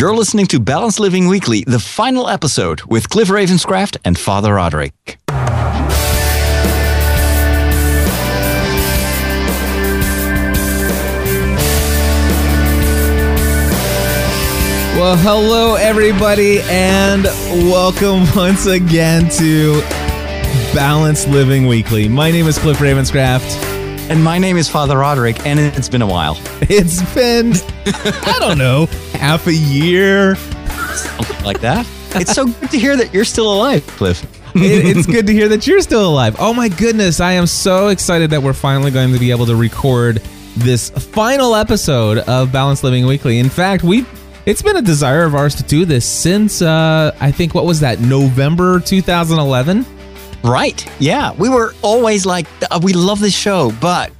You're listening to Balanced Living Weekly, the final episode with Cliff Ravenscraft and Father Roderick. Well, hello, everybody, and welcome once again to Balanced Living Weekly. My name is Cliff Ravenscraft. And my name is Father Roderick, and it's been a while. It's been, I don't know, half a year. Something like that. It's so good to hear that you're still alive, Cliff. It- it's good to hear that you're still alive. Oh my goodness, I am so excited that we're finally going to be able to record this final episode of Balanced Living Weekly. In fact, we it's been a desire of ours to do this since uh, I think what was that November 2011. Right. Yeah. We were always like, uh, we love this show, but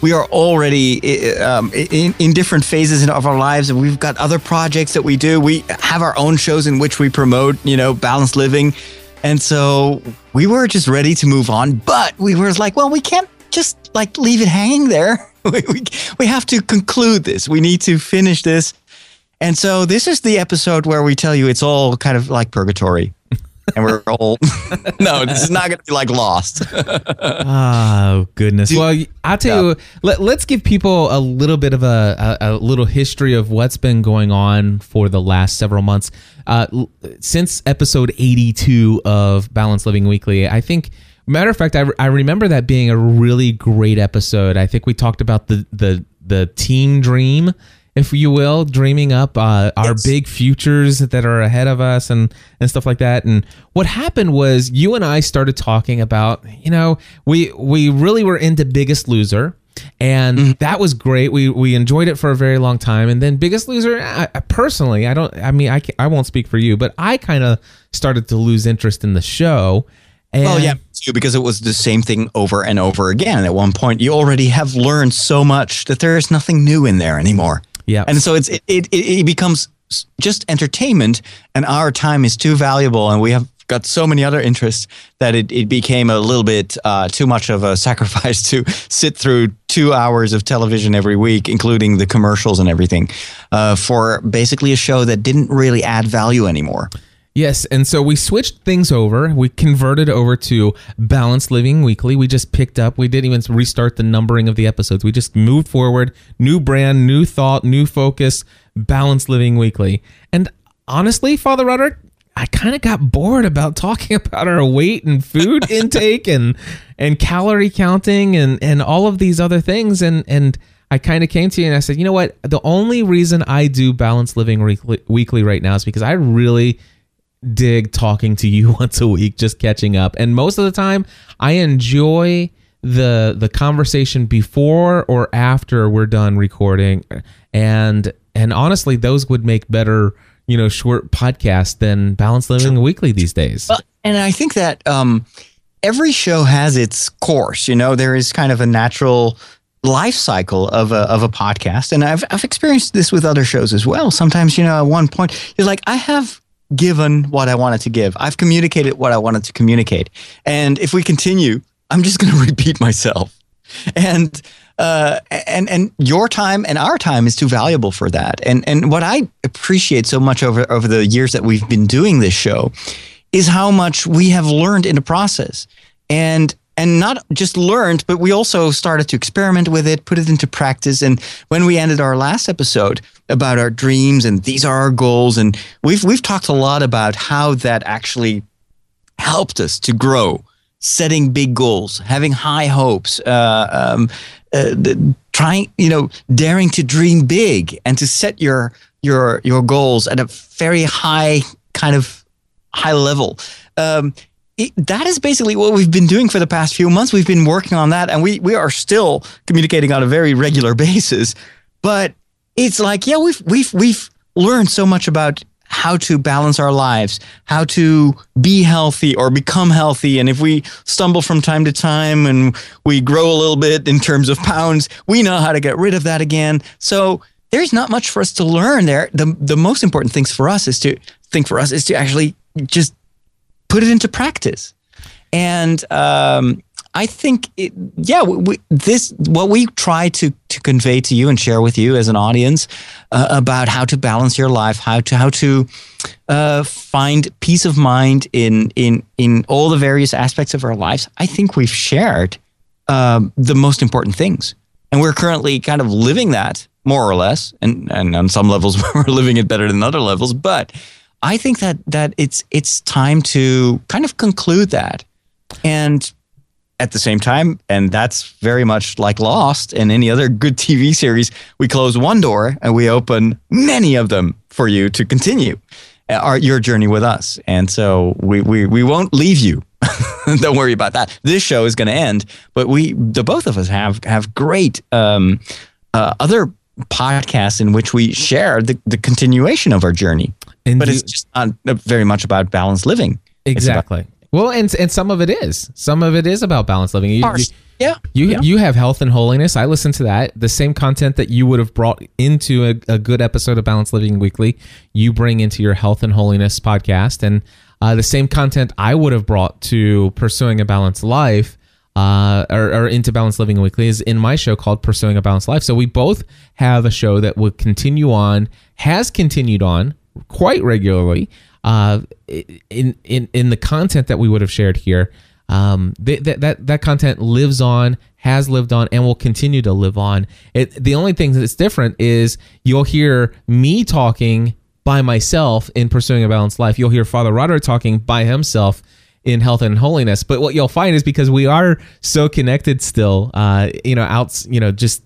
we are already um, in, in different phases of our lives, and we've got other projects that we do. We have our own shows in which we promote, you know, balanced living. And so we were just ready to move on, but we were like, well, we can't just like leave it hanging there. we, we, we have to conclude this. We need to finish this. And so this is the episode where we tell you it's all kind of like purgatory. And we're all no, this is not going to be like lost. Oh goodness! Well, I'll tell you. Let, let's give people a little bit of a, a, a little history of what's been going on for the last several months. Uh, l- since episode eighty-two of Balance Living Weekly, I think. Matter of fact, I, re- I remember that being a really great episode. I think we talked about the the the team dream, if you will, dreaming up uh, our Yes. big futures that are ahead of us and and stuff like that. And what happened was you and I started talking about, you know, we we really were into Biggest Loser. And that was great. We we enjoyed it for a very long time. And then Biggest Loser, I, I personally, I don't. I mean, I I won't speak for you, but I kind of started to lose interest in the show. And Well, yeah, too, because it was the same thing over and over again. At one point, you already have learned so much that there is nothing new in there anymore. Yeah. and so it's it it, it becomes just entertainment, and our time is too valuable, and we have got so many other interests that it, it became a little bit uh, too much of a sacrifice to sit through two hours of television every week, including the commercials and everything, uh, for basically a show that didn't really add value anymore. Yes, and so we switched things over. We converted over to Balanced Living Weekly. We just picked up. We didn't even restart the numbering of the episodes. We just moved forward. New brand, new thought, new focus. Balanced Living Weekly. And honestly, Father Roderick, I kind of got bored about talking about our weight and food intake and and calorie counting and and all of these other things. And and I kind of came to you and I said, you know what? The only reason I do Balanced Living Weekly, weekly right now is because I really dig talking to you once a week, just catching up. And most of the time, I enjoy the the conversation before or after we're done recording. And and honestly, those would make better, you know, short podcasts than Balanced Living Weekly these days. Well, and I think that um, every show has its course. You know, there is kind of a natural life cycle of a of a podcast, and I've I've experienced this with other shows as well. Sometimes, you know, at one point, you're like, I have given what I wanted to give. I've communicated what I wanted to communicate, and if we continue, I'm just going to repeat myself. And uh, and and your time and our time is too valuable for that. And and what I appreciate so much over over the years that we've been doing this show is how much we have learned in the process. And and not just learned, but we also started to experiment with it, put it into practice. And when we ended our last episode about our dreams and these are our goals, and we've we've talked a lot about how that actually helped us to grow, setting big goals, having high hopes, uh, um, uh, trying, you know, daring to dream big and to set your your your goals at a very high kind of high level. Um, it, that is basically what we've been doing for the past few months. We've been working on that, and we we are still communicating on a very regular basis. But it's like, yeah, we've we've we've learned so much about how to balance our lives, how to be healthy or become healthy. And if we stumble from time to time and we grow a little bit in terms of pounds, we know how to get rid of that again. So there's not much for us to learn there. The the most important things for us is to think for us is to actually just put it into practice. And um, I think, it, yeah, we, this what we try to to convey to you and share with you as an audience uh, about how to balance your life, how to how to uh, find peace of mind in in in all the various aspects of our lives. I think we've shared um, the most important things, and we're currently kind of living that more or less, and and on some levels we're living it better than other levels, but. I think that that it's it's time to kind of conclude that, and at the same time, and that's very much like Lost and any other good TV series, we close one door and we open many of them for you to continue uh, our, your journey with us. And so we, we, we won't leave you. Don't worry about that. This show is going to end, but we, the both of us have, have great um, uh, other podcasts in which we share the, the continuation of our journey. And but you- it's just not very much about balanced living. It's about- Exactly. Well, and and some of it is. Some of it is about balanced living. You, you, yeah. You yeah. you have health and holiness. I listen to that. The same content that you would have brought into a, a good episode of Balanced Living Weekly, you bring into your health and holiness podcast, and uh, the same content I would have brought to pursuing a balanced life. Uh, or, or into Balanced Living Weekly is in my show called Pursuing a Balanced Life. So we both have a show that will continue on, has continued on quite regularly. Uh, in in in the content that we would have shared here, um, th- that that that content lives on, has lived on, and will continue to live on. It the only thing that's different is you'll hear me talking by myself in pursuing a balanced life. You'll hear Father Roderick talking by himself in health and holiness. But what you'll find is because we are so connected still, uh, you know, out, you know, just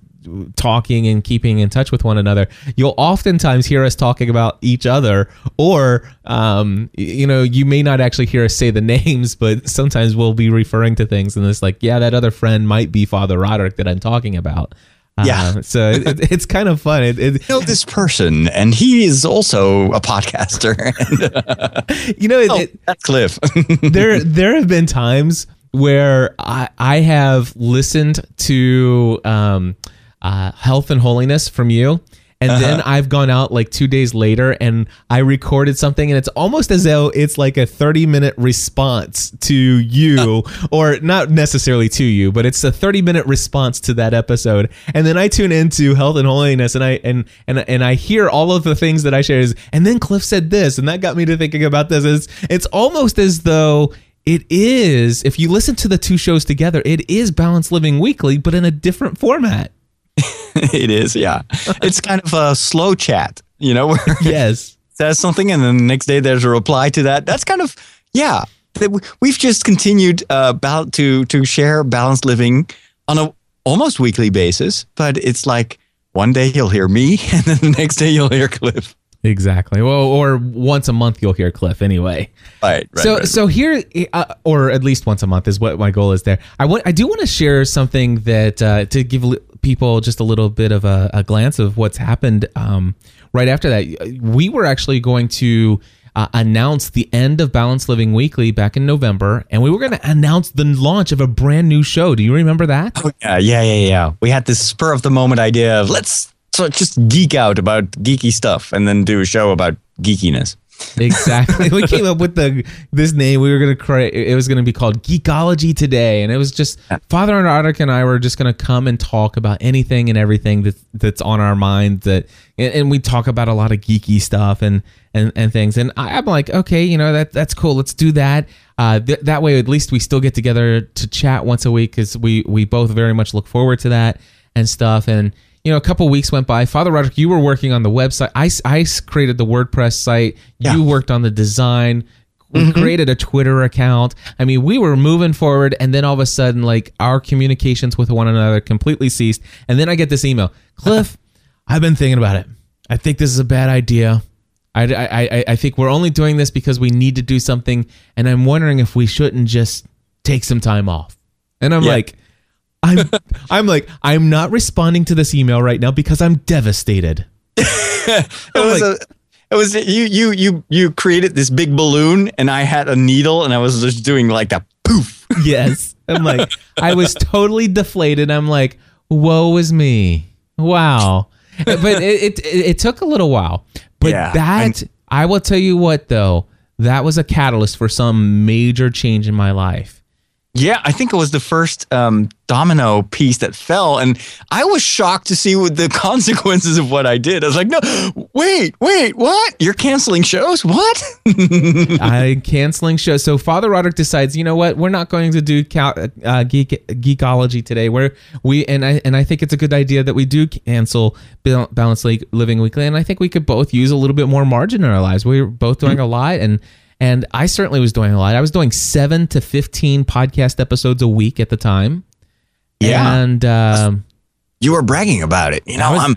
talking and keeping in touch with one another, you'll oftentimes hear us talking about each other, or um, you know, you may not actually hear us say the names, but sometimes we'll be referring to things, and it's like, yeah, that other friend might be Father Roderick that I'm talking about. Uh, Yeah. so it, it's kind of fun. It, it, know this person, and he is also a podcaster. And, you know, it, oh, it, that's Cliff. there there have been times where I I have listened to um, uh, health and holiness from you. And then I've gone out like two days later and I recorded something, and it's almost as though it's like a 30 minute response to you, or not necessarily to you, but it's a 30 minute response to that episode. And then I tune into health and holiness and I and and and I hear all of the things that I shared is, and then Cliff said this, and that got me to thinking about this. It's, it's almost as though it is, if you listen to the two shows together, it is Balanced Living Weekly, but in a different format. it is, yeah. It's kind of a slow chat, you know, where it Yes. says something and then the next day there's a reply to that. That's kind of, yeah. We've just continued uh, to to share balanced living on a almost weekly basis, but it's like one day you'll hear me, and then the next day you'll hear Cliff. Exactly. Well, or once a month you'll hear Cliff anyway. Right. right so right. so here, uh, or at least once a month is what my goal is there. I want I do want to share something that uh, to give people just a little bit of a, a glance of what's happened. Um, right after that, we were actually going to. Uh, announce the end of Balanced Living Weekly back in November, and we were going to announce the launch of a brand new show. Do you remember that? Oh, yeah, yeah, yeah, yeah. We had this spur of the moment idea of let's so just geek out about geeky stuff and then do a show about geekiness. Exactly. we came up with the this name. We were gonna create. It was gonna be called Geekology today, and it was just Father Roderick and I were just gonna come and talk about anything and everything that that's on our mind. That and, and we talk about a lot of geeky stuff and and and things. And I, I'm like, okay, you know that that's cool. Let's do that. Uh, th- that way, at least we still get together to chat once a week because we we both very much look forward to that and stuff. And you know, a couple weeks went by. Father Roderick, you were working on the website. I, I created the WordPress site. Yeah. You worked on the design. We mm-hmm. created a Twitter account. I mean, we were moving forward, and then all of a sudden, like our communications with one another completely ceased. And then I get this email, Cliff. I've been thinking about it. I think this is a bad idea. I, I, I, I think we're only doing this because we need to do something, and I'm wondering if we shouldn't just take some time off. And I'm Yeah. like, I'm I'm like I'm not responding to this email right now because I'm devastated. It was a, it was you you you you created this big balloon and I had a needle and I was just doing like a poof. Yes. I'm like I was totally deflated. I'm like, woe is me. Wow. But it it, it, took a little while. But Yeah, that I will tell you what though, that was a catalyst for some major change in my life. Yeah, I think it was the first um, domino piece that fell, and I was shocked to see what the consequences of what I did. I was like, "No, wait, wait, what? You're canceling shows? What?" I'm canceling shows. So Father Roderick decides, you know what? We're not going to do uh, geek geekology today. Where we and I and I think it's a good idea that we do cancel Balance Living Weekly, and I think we could both use a little bit more margin in our lives. We're both doing a lot, and and I certainly was doing a lot. I was doing seven to 15 podcast episodes a week at the time. Yeah. And um, you were bragging about it. You know, was, I'm.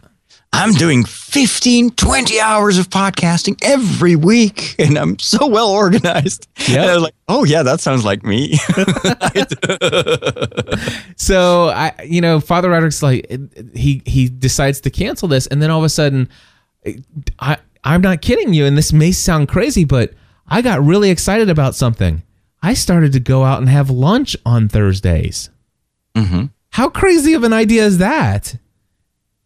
I'm doing 15, 20 hours of podcasting every week and I'm so well organized. Yeah. I was like, oh, yeah, that sounds like me. so, I, you know, Father Roderick's like, he, he decides to cancel this. And then all of a sudden, I, I'm not kidding you. And this may sound crazy, but I got really excited about something. I started to go out and have lunch on Thursdays. Mm-hmm. How crazy of an idea is that?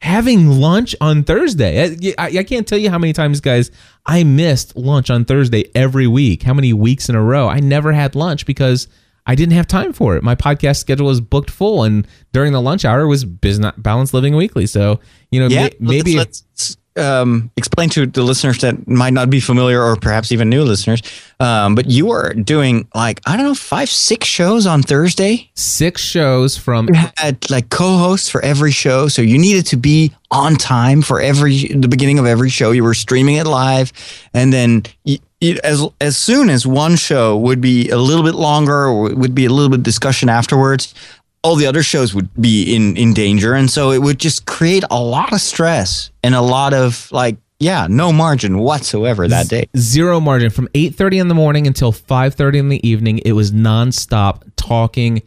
Having lunch on Thursday. I, I, can't tell you how many times, guys, I missed lunch on Thursday every week. How many weeks in a row? I never had lunch because I didn't have time for it. My podcast schedule was booked full, and during the lunch hour was business balance living weekly. So you know, yeah, may, maybe let's, let's, um, explain to the listeners that might not be familiar or perhaps even new listeners, um, but you were doing like, I don't know, five, six shows on Thursday? Six shows from. You had like co hosts for every show. So you needed to be on time for every, the beginning of every show. You were streaming it live. And then you, as as soon as one show would be a little bit longer or would be a little bit discussion afterwards, all the other shows would be in in danger. And so it would just create a lot of stress and a lot of like yeah no margin whatsoever that day. zero margin from 8.30 in the morning until 5.30 in the evening. It was nonstop talking.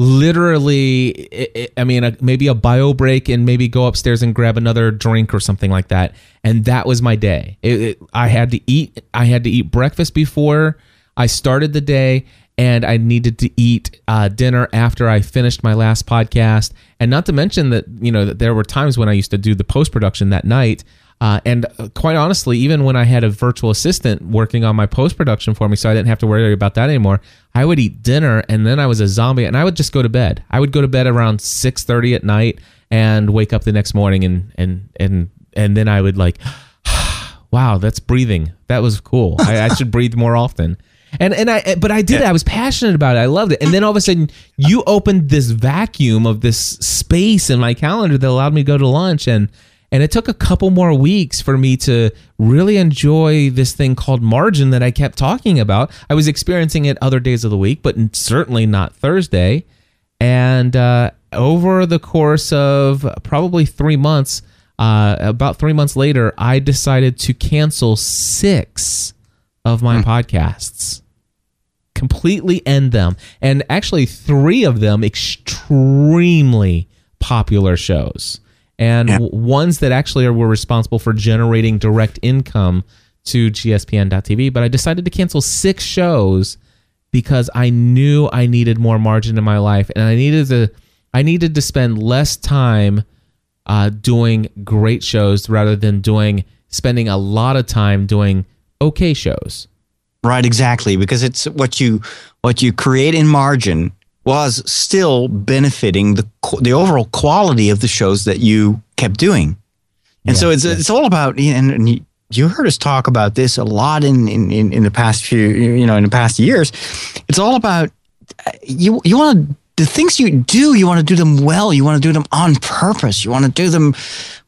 Literally it, it, i mean a, maybe a bio break and maybe go upstairs and grab another drink or something like that. And that was my day. It, i had to eat i had to eat breakfast before i started the day and I needed to eat uh, dinner after I finished my last podcast. And not to mention that you know that there were times when I used to do the post production that night. Uh, and uh, quite honestly, even when I had a virtual assistant working on my post production for me, so I didn't have to worry about that anymore, I would eat dinner and then I was a zombie, and I would just go to bed. I would go to bed around six thirty at night and wake up the next morning, and and and and then I would like, wow, that's breathing. That was cool. I, I should breathe more often. And and I but I did it. I was passionate about it. I loved it. And then all of a sudden you opened this vacuum of this space in my calendar that allowed me to go to lunch and and it took a couple more weeks for me to really enjoy this thing called margin that I kept talking about. I was experiencing it other days of the week, but certainly not Thursday. And uh, over the course of probably three months, uh, about three months later, I decided to cancel six of my mm. podcasts. Completely end them. And actually, three of them extremely popular shows. And yeah. ones that actually are, were responsible for generating direct income to GSPN.TV. But I decided to cancel six shows because I knew I needed more margin in my life and I needed to I needed to spend less time uh, doing great shows rather than doing spending a lot of time doing okay shows. Right, exactly, because it's what you what you create in margin was still benefiting the the overall quality of the shows that you kept doing, and yeah, so it's yeah. it's all about and, and you heard us talk about this a lot in, in in the past few you know in the past years. It's all about you you want to the things you do, you want to do them well. You want to do them on purpose. You want to do them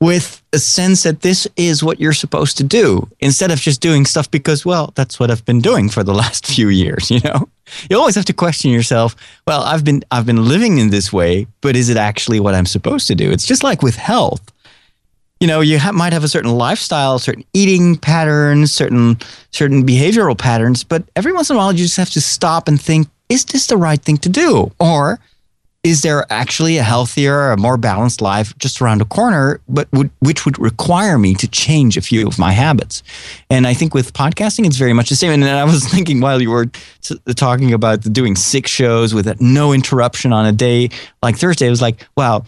with a sense that this is what you're supposed to do instead of just doing stuff because, well, that's what I've been doing for the last few years, you know? You always have to question yourself, well, I've been I've been living in this way, but is it actually what I'm supposed to do? It's just like with health. You know, you ha- might have a certain lifestyle, certain eating patterns, certain certain behavioral patterns, but every once in a while you just have to stop and think, is this the right thing to do? Or is there actually a healthier, a more balanced life just around the corner, but would, which would require me to change a few of my habits? And I think with podcasting, it's very much the same. And I was thinking while you were t- talking about doing six shows with no interruption on a day like Thursday, it was like, wow,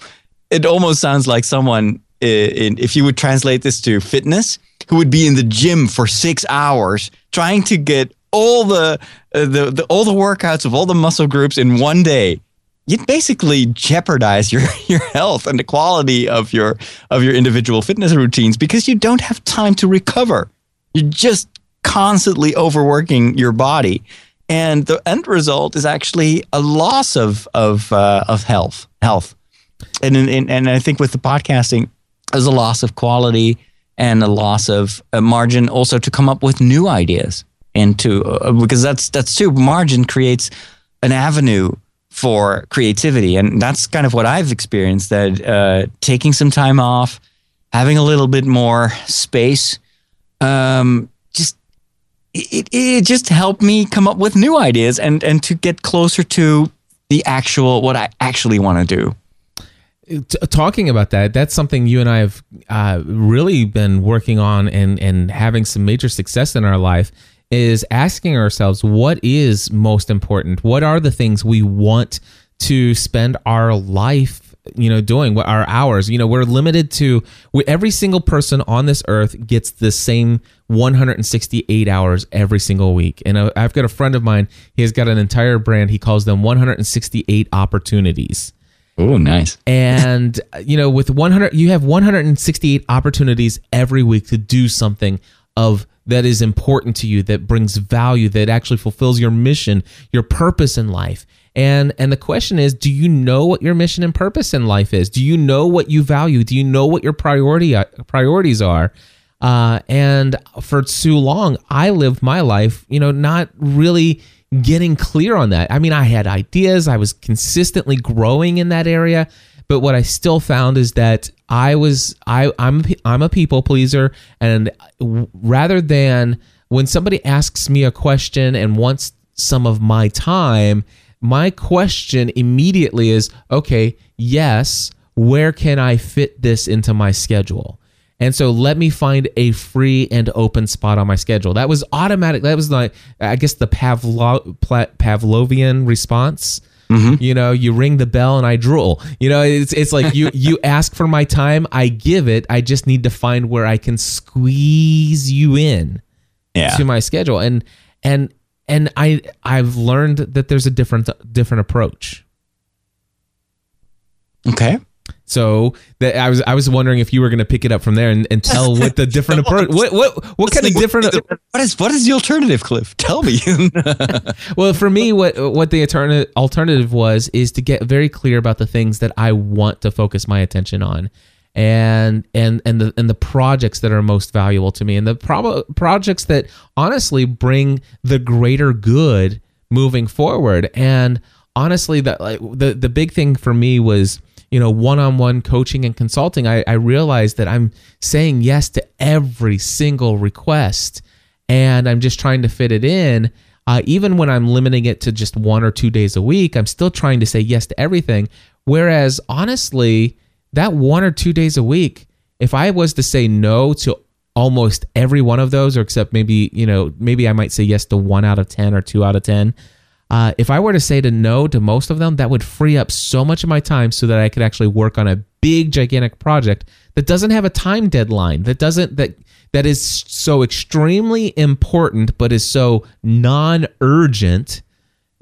it almost sounds like someone, in, if you would translate this to fitness, who would be in the gym for six hours trying to get all the, uh, the, the all the workouts of all the muscle groups in one day, you'd basically jeopardize your your health and the quality of your of your individual fitness routines because you don't have time to recover. You're just constantly overworking your body, and the end result is actually a loss of of uh, of health health. And, and and I think with the podcasting, there's a loss of quality and a loss of a margin also to come up with new ideas and to uh, because that's that's too margin creates an avenue for creativity. And that's kind of what i've experienced that uh, taking some time off having a little bit more space um, just it, it just helped me come up with new ideas and and to get closer to the actual what i actually want to do. Talking about that, that's something you and I have uh, really been working on and and having some major success in our life. Is asking ourselves what is most important. What are the things we want to spend our life, you know, doing? What our hours? You know, we're limited to we, every single person on this earth gets the same 168 hours every single week. And uh, I've got a friend of mine. He has got an entire brand. He calls them 168 opportunities Oh, nice. and you know, with 100, you have 168 opportunities every week to do something of that is important to you, that brings value, that actually fulfills your mission, your purpose in life. And and the question is, do you know what your mission and purpose in life is? Do you know what you value? Do you know what your priority priorities are? Uh, and for too long, I lived my life, you know, not really getting clear on that. I mean, I had ideas, I was consistently growing in that area, but what I still found is that I was I I'm I'm a people pleaser and rather than when somebody asks me a question and wants some of my time, my question immediately is, okay, yes, where can I fit this into my schedule? And so let me find a free and open spot on my schedule. That was automatic. That was like, I guess, the Pavlo- Pavlovian response. Mm-hmm. You know, you ring the bell and I drool. You know, it's it's like you you ask for my time, I give it. I just need to find where I can squeeze you in yeah. to my schedule. And and and I I've learned that there's a different different approach. Okay. So that I was I was wondering if you were going to pick it up from there and, and tell what the different approach what what what kind of different what is what is the alternative Cliff? Tell me. Well for me what what the alternative alternative was is to get very clear about the things that I want to focus my attention on and and and the and the projects that are most valuable to me and the pro- projects that honestly bring the greater good moving forward. And honestly that like the the big thing for me was you know one-on-one coaching and consulting I, I realized that i'm saying yes to every single request and i'm just trying to fit it in. Uh, even when i'm limiting it to just one or two days a week i'm still trying to say yes to everything. Whereas honestly that one or two days a week if i was to say no to almost every one of those or except maybe you know maybe i might say yes to one out of ten or two out of ten uh, if I were to say to no to most of them, that would free up so much of my time so that I could actually work on a big, gigantic project that doesn't have a time deadline, that doesn't that that is so extremely important, but is so non-urgent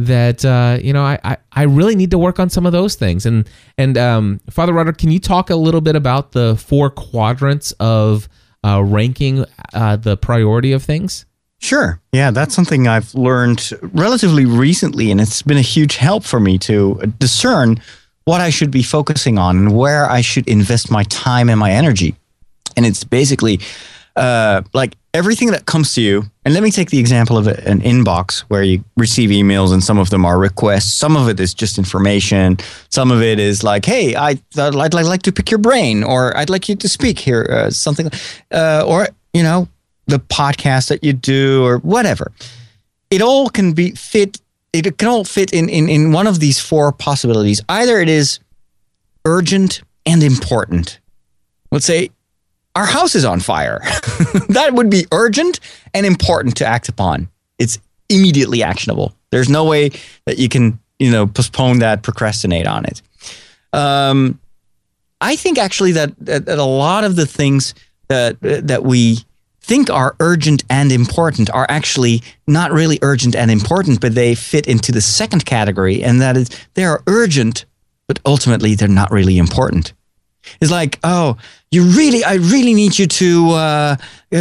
that uh, you know I, I, I really need to work on some of those things. And and um, Father Roderick, can you talk a little bit about the four quadrants of uh, ranking uh, the priority of things? Sure. Yeah, that's something I've learned relatively recently, and it's been a huge help for me to discern what I should be focusing on and where I should invest my time and my energy. And it's basically uh, like everything that comes to you. And let me take the example of an inbox where you receive emails, and some of them are requests. Some of it is just information. Some of it is like, "Hey, I, I'd, like to pick your brain," or "I'd like you to speak here," uh, something, uh, or you know, the podcast that you do or whatever. It all can be fit. It can all fit in, in, in one of these four possibilities. Either it is urgent and important. Let's say our house is on fire. that would be urgent and important to act upon. It's immediately actionable. There's no way that you can, you know, postpone that, procrastinate on it. Um, I think actually that, that, that a lot of the things that that we think are urgent and important are actually not really urgent and important, but they fit into the second category, and that is they are urgent, but ultimately they're not really important. It's like, oh, you really, I really need you to uh,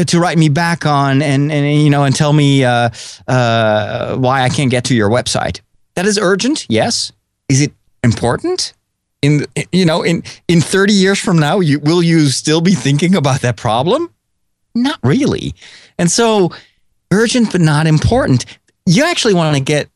to write me back on and and you know and tell me uh, uh, why I can't get to your website. That is urgent, yes. Is it important? In you know, in in thirty years from now, you will you still be thinking about that problem? Not really. And so, urgent but not important. You actually want to get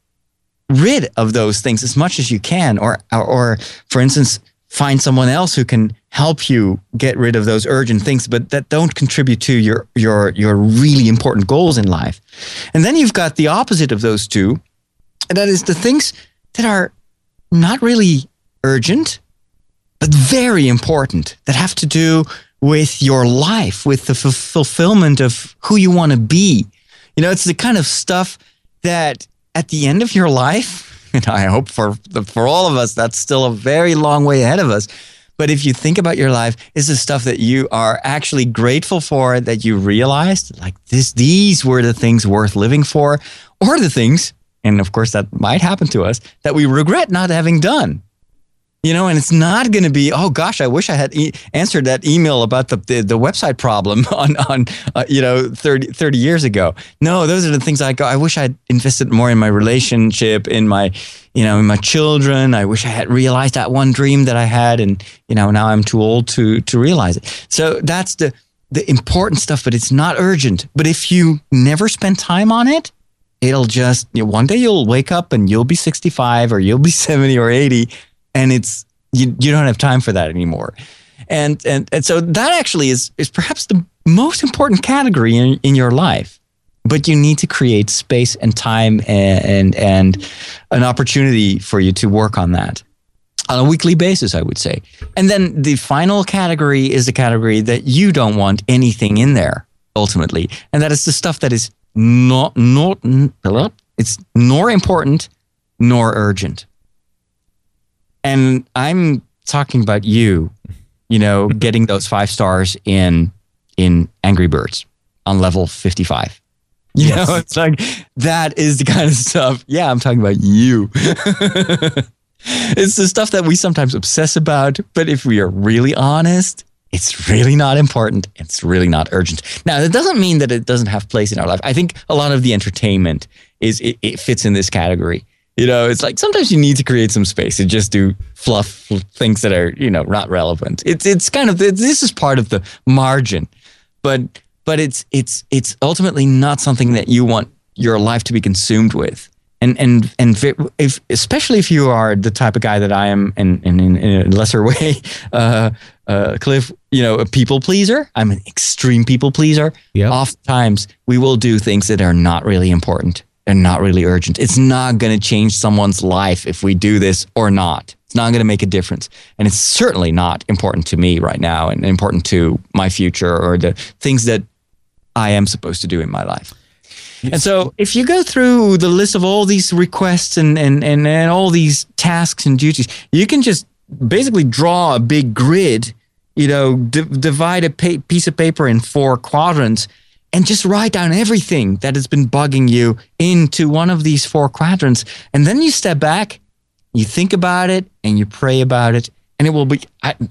rid of those things as much as you can, or or, or for instance find someone else who can help you get rid of those urgent things but that don't contribute to your your your really important goals in life and then you've got the opposite of those two and that is the things that are not really urgent but very important that have to do with your life with the f- fulfillment of who you want to be you know it's the kind of stuff that at the end of your life and I hope for for all of us that's still a very long way ahead of us. But if you think about your life, is the stuff that you are actually grateful for that you realized like this these were the things worth living for, or the things, and of course that might happen to us, that we regret not having done you know and it's not going to be oh gosh i wish i had e- answered that email about the, the, the website problem on on uh, you know 30, 30 years ago. No those are the things i go i wish i'd invested more in my relationship in my you know in my children. I wish i had realized that one dream that i had and you know now i'm too old to to realize it. So that's the the important stuff but it's not urgent. But if you never spend time on it it'll just you know, one day you'll wake up and you'll be 65 or you'll be 70 or 80 and it's you, you don't have time for that anymore. And and and so that actually is is perhaps the most important category in, in your life but you need to create space and time and, and and an opportunity for you to work on that on a weekly basis i would say. And then the final category is the category that you don't want anything in there ultimately and that is the stuff that is not not it's nor important nor urgent and I'm talking about you, you know, getting those five stars in in Angry Birds on level 55. You yes. know, it's like that is the kind of stuff. Yeah, I'm talking about you. it's the stuff that we sometimes obsess about, but if we are really honest, it's really not important. It's really not urgent. Now, that doesn't mean that it doesn't have place in our life. I think a lot of the entertainment is it, it fits in this category. You know, it's like sometimes you need to create some space to just do fluff things that are, you know, not relevant. It's it's kind of this is part of the margin, but but it's it's it's ultimately not something that you want your life to be consumed with. And and and if especially if you are the type of guy that I am, and, and in, in a lesser way, uh, uh, Cliff, you know, a people pleaser. I'm an extreme people pleaser. Yeah. Oftentimes, we will do things that are not really important they're not really urgent. It's not going to change someone's life if we do this or not. It's not going to make a difference. And it's certainly not important to me right now and important to my future or the things that I am supposed to do in my life. And so if you go through the list of all these requests and, and, and, and all these tasks and duties, you can just basically draw a big grid, you know, d- divide a pa- piece of paper in four quadrants and just write down everything that has been bugging you into one of these four quadrants. And then you step back, you think about it, and you pray about it. And it will be,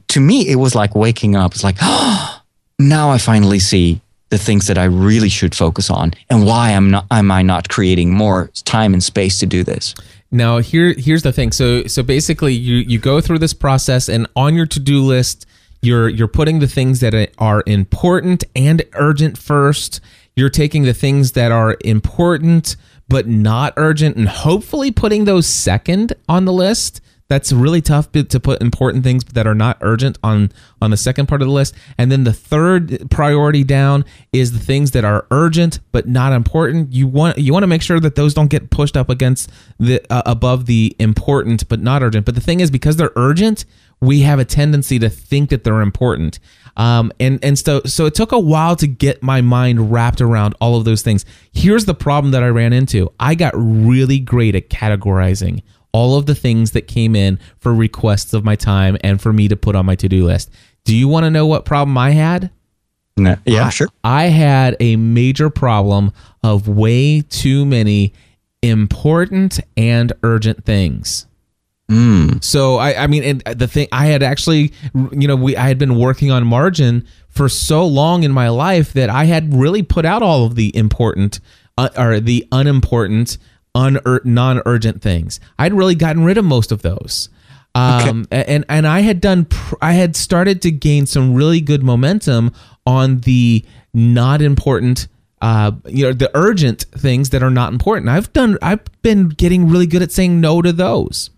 to me, it was like waking up. It's like, oh, now I finally see the things that I really should focus on and why am not am I not creating more time and space to do this. Now here here's the thing. So so basically you you go through this process and on your to-do list you're you're putting the things that are important and urgent first. You're taking the things that are important but not urgent and hopefully putting those second on the list. That's really tough to put important things that are not urgent on on the second part of the list. And then the third priority down is the things that are urgent but not important. You want you want to make sure that those don't get pushed up against the uh, above the important but not urgent. But the thing is because they're urgent, we have a tendency to think that they're important. Um, and and so so it took a while to get my mind wrapped around all of those things. Here's the problem that I ran into. I got really great at categorizing all of the things that came in for requests of my time and for me to put on my to-do list. Do you want to know what problem I had? No, yeah, I- sure. I had a major problem of way too many important and urgent things. Mm. So I, I mean, and the thing I had actually, you know, we I had been working on margin for so long in my life that I had really put out all of the important uh, or the unimportant, un non-urgent things. I'd really gotten rid of most of those. Um, and and I had done, pr- I had started to gain some really good momentum on the not important uh, you know, the urgent things that are not important. I've done, I've been getting really good at saying no to those.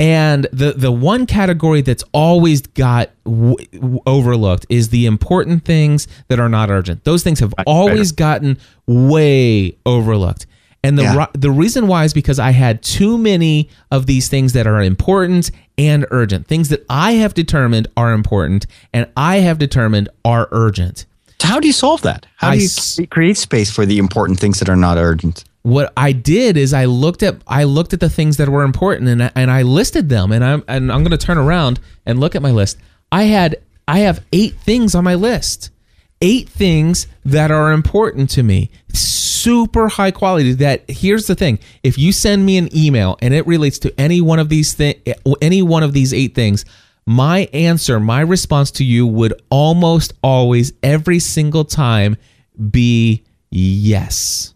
And the the one category that's always got w- w- overlooked is the important things that are not urgent. Those things have always gotten way overlooked. And the Yeah. the reason why is because I had too many of these things that are important and urgent. Things that I have determined are important and I have determined are urgent. So how do you solve that? How I do you s- create space for the important things that are not urgent? What I did is I looked at I looked at the things that were important and I, and I listed them and I'm and I'm going to turn around and look at my list. I had I have 8 things on my list. 8 things that are important to me. Super high quality that here's the thing. If you send me an email and it relates to any one of these thi- any one of these 8 things, my answer, my response to you would almost always every single time be yes.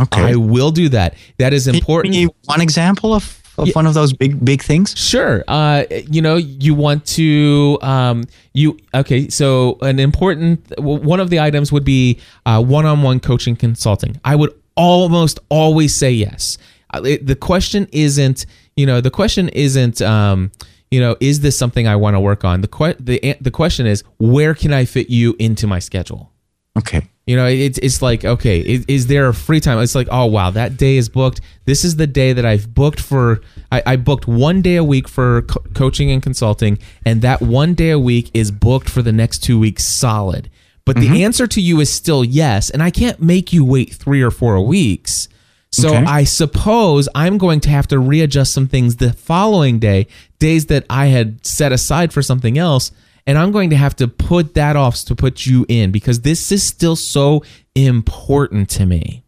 Okay. I will do that. That is Can you important. one example of, of one of those big big things? Sure. Uh, you know, you want to um, you okay. So an important one of the items would be uh, one-on-one coaching consulting. I would almost always say yes. Uh, it- the question isn't, you know, the question isn't, um, you know, is this something I want to work on? The que- the the question is, where can I fit you into my schedule? Okay. You know, it's it's like okay, is, is there a free time? It's like oh wow, that day is booked. This is the day that I've booked for. I, I booked one day a week for co- coaching and consulting, and that one day a week is booked for the next two weeks solid. But the mm-hmm. answer to you is still yes, and I can't make you wait three or four weeks. So Okay. I suppose I'm going to have to readjust some things the following day, days that I had set aside for something else, and I'm going to have to put that off to put you in because this is still so important to me.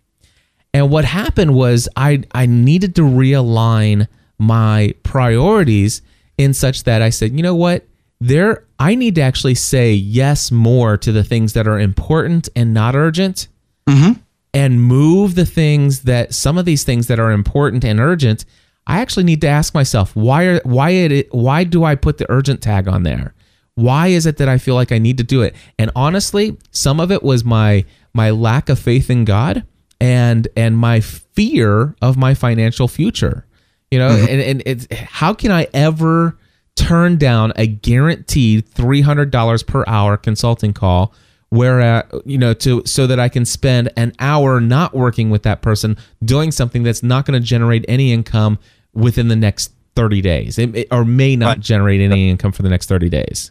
And what happened was I I needed to realign my priorities in such that I said, you know what? There I need to actually say yes more to the things that are important and not urgent mm-hmm. and move the things that some of these things that are important and urgent i actually need to ask myself why are why it why do i put the urgent tag on there why is it that i feel like i need to do it? And honestly some of it was my my lack of faith in god and and my fear of my financial future you know? And, and it's how can i ever turn down a guaranteed $300 per hour consulting call where uh, you know to so that I can spend an hour not working with that person doing something that's not going to generate any income within the next 30 days? It, it- or may not Right. generate any income for the next 30 days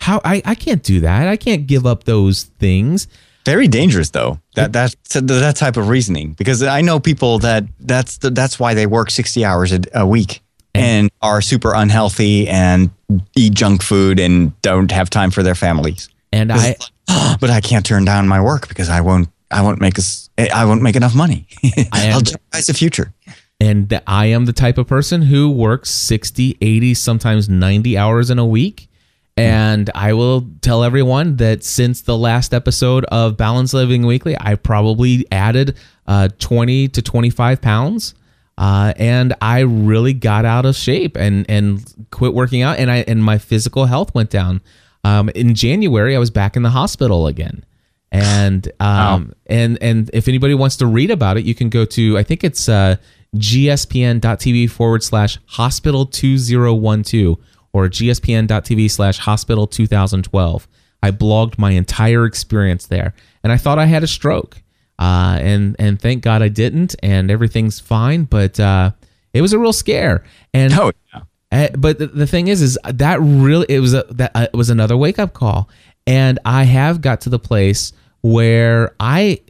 how I, I can't do that i can't give up those things Very dangerous though. That that that type of reasoning because I know people that that's the, that's why they work 60 hours a, a week and are super unhealthy and eat junk food and don't have time for their families. and i like, "Oh, but I can't turn down my work because I won't I won't make us I won't make enough money. I'll jeopardize the future. and I am the type of person who works 60, 80, sometimes 90 hours in a week. And I will tell everyone that since the last episode of Balance Living Weekly, I probably added uh, 20 to 25 pounds. Uh, and I really got out of shape and, and quit working out. And I, and my physical health went down. Um, in January, I was back in the hospital again. And um, and and if anybody wants to read about it, you can go to I think it's uh, gspn.tv forward slash hospital 2012 or gspn.tv slash hospital 2012. I blogged my entire experience there, and I thought I had a stroke, uh, and and thank God I didn't, and everything's fine. But uh, it was a real scare, and Oh yeah. uh, but the, the thing is, is that really it was a that uh, was another wake up call, and I have got to the place where I,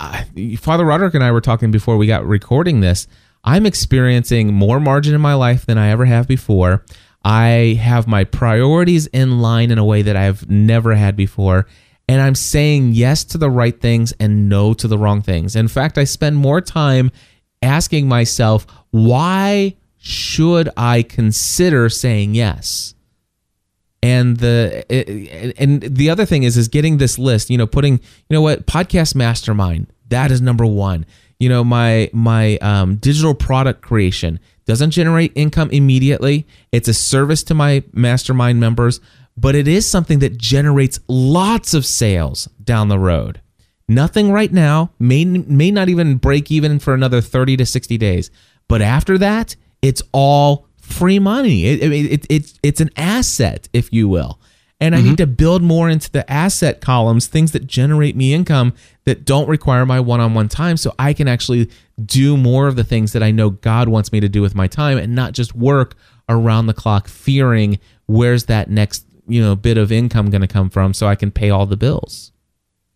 I, Father Roderick and I were talking before we got recording this. I'm experiencing more margin in my life than I ever have before. I have my priorities in line in a way that I've never had before, and I'm saying yes to the right things and no to the wrong things. In fact, I spend more time asking myself, why should I consider saying yes? And the and the other thing is is getting this list, you know, putting, you know what, podcast mastermind, that is number 1. You know, my my um, digital product creation doesn't generate income immediately. It's a service to my mastermind members, but it is something that generates lots of sales down the road. Nothing right now, may, may not even break even for another 30 to 60 days. But after that, it's all free money. It, it, it, it it's an asset, if you will. And mm-hmm. I need to build more into the asset columns, things that generate me income that don't require my one on one time. So I can actually do more of the things that I know God wants me to do with my time and not just work around the clock fearing where's that next you know bit of income going to come from so I can pay all the bills.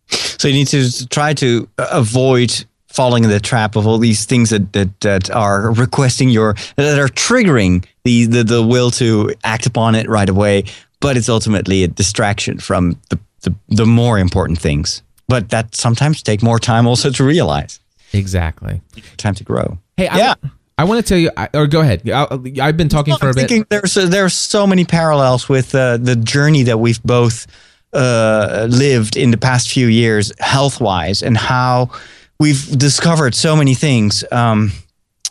So you need to try to avoid falling in the trap of all these things that that, that are requesting your that are triggering the, the the will to act upon it right away, but it's ultimately a distraction from the the, the more important things. But that sometimes take more time also to realize. Exactly. Time to grow. Hey, yeah. I, I want to tell you, or go ahead. I, have been talking for a bit. There's there's so many parallels with uh, the journey that we've both uh, lived in the past few years, health wise, and how we've discovered so many things. Um,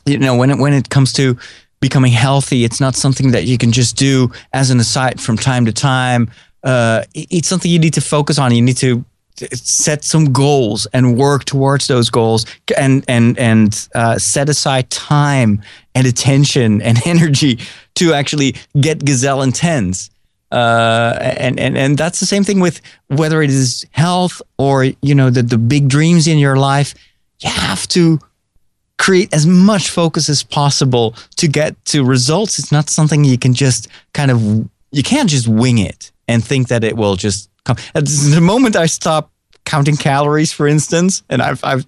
you know, when it when it comes to becoming healthy, it's not something that you can just do as an aside from time to time. Uh, it's something you need to focus on. You need to set some goals and work towards those goals and and and uh, set aside time and attention and energy to actually get gazelle intense uh, and and and that's the same thing with whether it is health or you know the the big dreams in your life you have to create as much focus as possible to get to results it's not something you can just kind of you can't just wing it and think that it will just come. At the moment I stop counting calories, for instance, and I've I've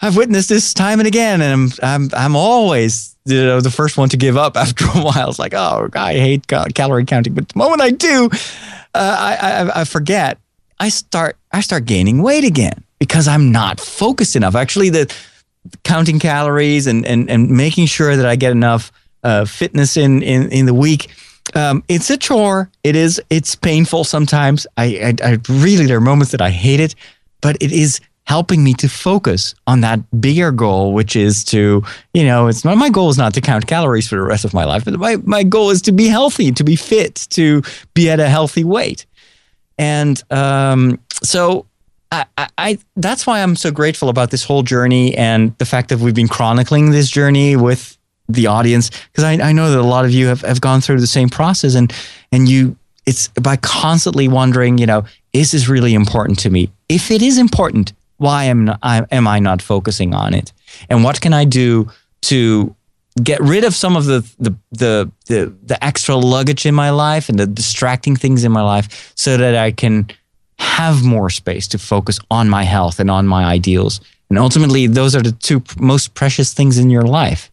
I've witnessed this time and again, and I'm I'm I'm always you know the first one to give up after a while. It's like, oh, I hate calorie counting, but the moment I do, uh, I, I I forget. I start I start gaining weight again because I'm not focused enough. Actually, the counting calories and and and making sure that I get enough uh, fitness in in in the week um, it's a chore. It is. It's painful sometimes. I, I, I really there are moments that I hate it, but it is helping me to focus on that bigger goal, which is to, you know, it's not my goal is not to count calories for the rest of my life, but my, my goal is to be healthy, to be fit, to be at a healthy weight. And um, so I, I, that's why I'm so grateful about this whole journey and the fact that we've been chronicling this journey with the audience because I, I know that a lot of you have, have gone through the same process and and you it's by constantly wondering you know is this really important to me? If it is important why am I, am I not focusing on it? And what can I do to get rid of some of the, the the the the extra luggage in my life and the distracting things in my life so that I can have more space to focus on my health and on my ideals and ultimately those are the two most precious things in your life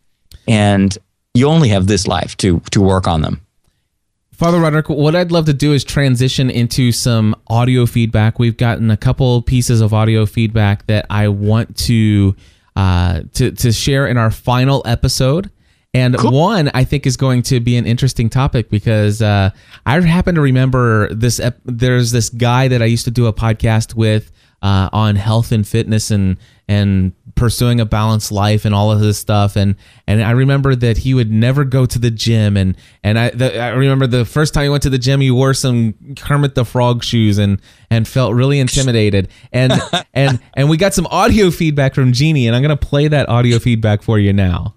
and you only have this life to to work on them. Father Roderick, what I'd love to do is transition into some audio feedback. We've gotten a couple pieces of audio feedback that I want to uh, to to share in our final episode. And cool. one I think is going to be an interesting topic because uh, I happen to remember this. Ep- there's this guy that I used to do a podcast with uh, on health and fitness and and pursuing a balanced life and all of this stuff and and I remember that he would never go to the gym and and I the, I remember the first time he went to the gym he wore some Kermit the Frog shoes and and felt really intimidated and and and we got some audio feedback from Jeannie and I'm going to play that audio feedback for you now.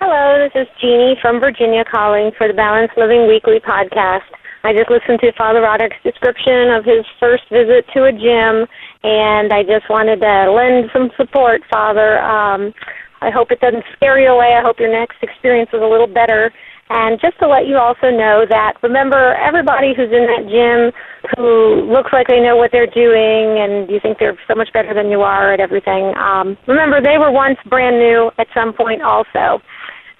Hello, this is Jeannie from Virginia calling for the Balanced Living Weekly podcast. I just listened to Father Roderick's description of his first visit to a gym, and I just wanted to lend some support, Father. Um, I hope it doesn't scare you away. I hope your next experience is a little better. And just to let you also know that remember everybody who's in that gym who looks like they know what they're doing and you think they're so much better than you are at everything. Um, remember they were once brand new at some point also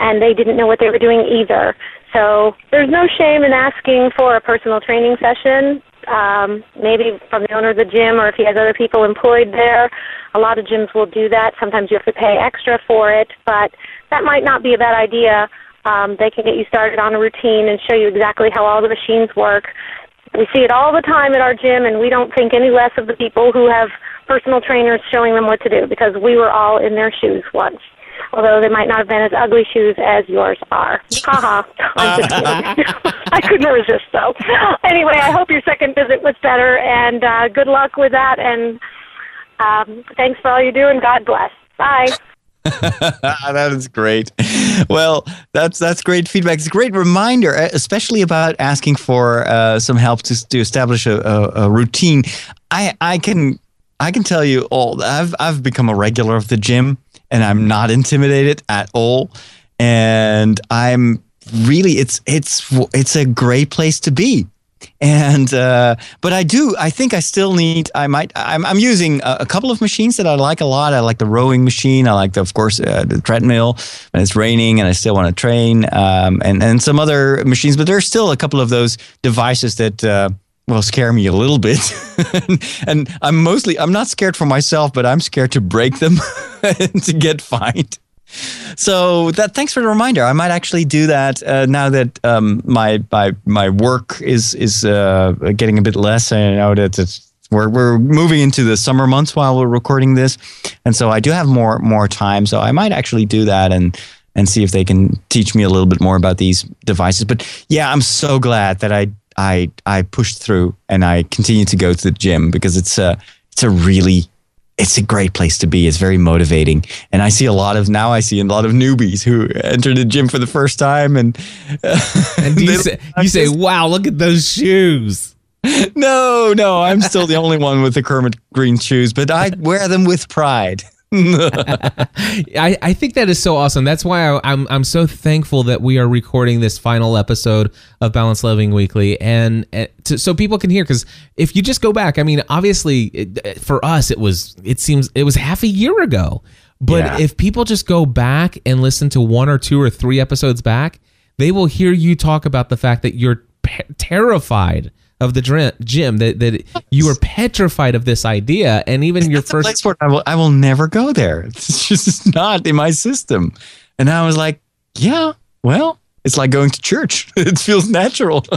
and they didn't know what they were doing either. So there's no shame in asking for a personal training session. um, maybe from the owner of the gym or if he has other people employed there. A lot of gyms will do that. Sometimes you have to pay extra for it, but that might not be a bad idea. Um, they can get you started on a routine and show you exactly how all the machines work. We see it all the time at our gym, and we don't think any less of the people who have personal trainers showing them what to do because we were all in their shoes once although they might not have been as ugly shoes as yours are. Haha. I'm just kidding. I couldn't resist though. Anyway, I hope your second visit was better, and uh, good luck with that. And um, thanks for all you do, and God bless. Bye. that is great. Well, that's that's great feedback. It's a great reminder, especially about asking for uh, some help to to establish a, a, a routine. I I can I can tell you all. I've I've become a regular of the gym and I'm not intimidated at all. And I'm really it's it's it's a great place to be. And uh, but I do I think I still need I might I'm I'm using a, a, couple of machines that I like a lot. I like the rowing machine. I like the, of course uh, the treadmill when it's raining and I still want to train um, and and some other machines. But there's still a couple of those devices that. Uh, well scare me a little bit. And i'm mostly i'm not scared for myself but i'm scared to break them and to get fined. So that thanks for the reminder. I might actually do that uh, now that um, my my my work is is uh, getting a bit less. I know that it's we're, we're moving into the summer months while we're recording this. And so i do have more more time. So i might actually do that and and see if they can teach me a little bit more about these devices. But yeah i'm so glad that i I I pushed through and I continue to go to the gym because it's a it's a really it's a great place to be. It's very motivating, and I see a lot of now. I see a lot of newbies who enter the gym for the first time, and, and you say, you say, "Wow, look at those shoes." No, no, I'm still the only one with the Kermit Green shoes, but I wear them with pride. I, I think that is so awesome. That's why I, am I'm, I'm so thankful that we are recording this final episode of Balanced Living Weekly, and, and to, so people can hear. Because if you just go back, I mean, obviously it, eh, for us, it was it seems it was half a year ago. But yeah. if people just go back and listen to one or two or three episodes back, they will hear you talk about the fact that you're pe- terrified of the gym that, that you were petrified of this idea and even your first place where I will, I will never go there. It's just not in my system. And i was like yeah well it's like going to church. It feels natural.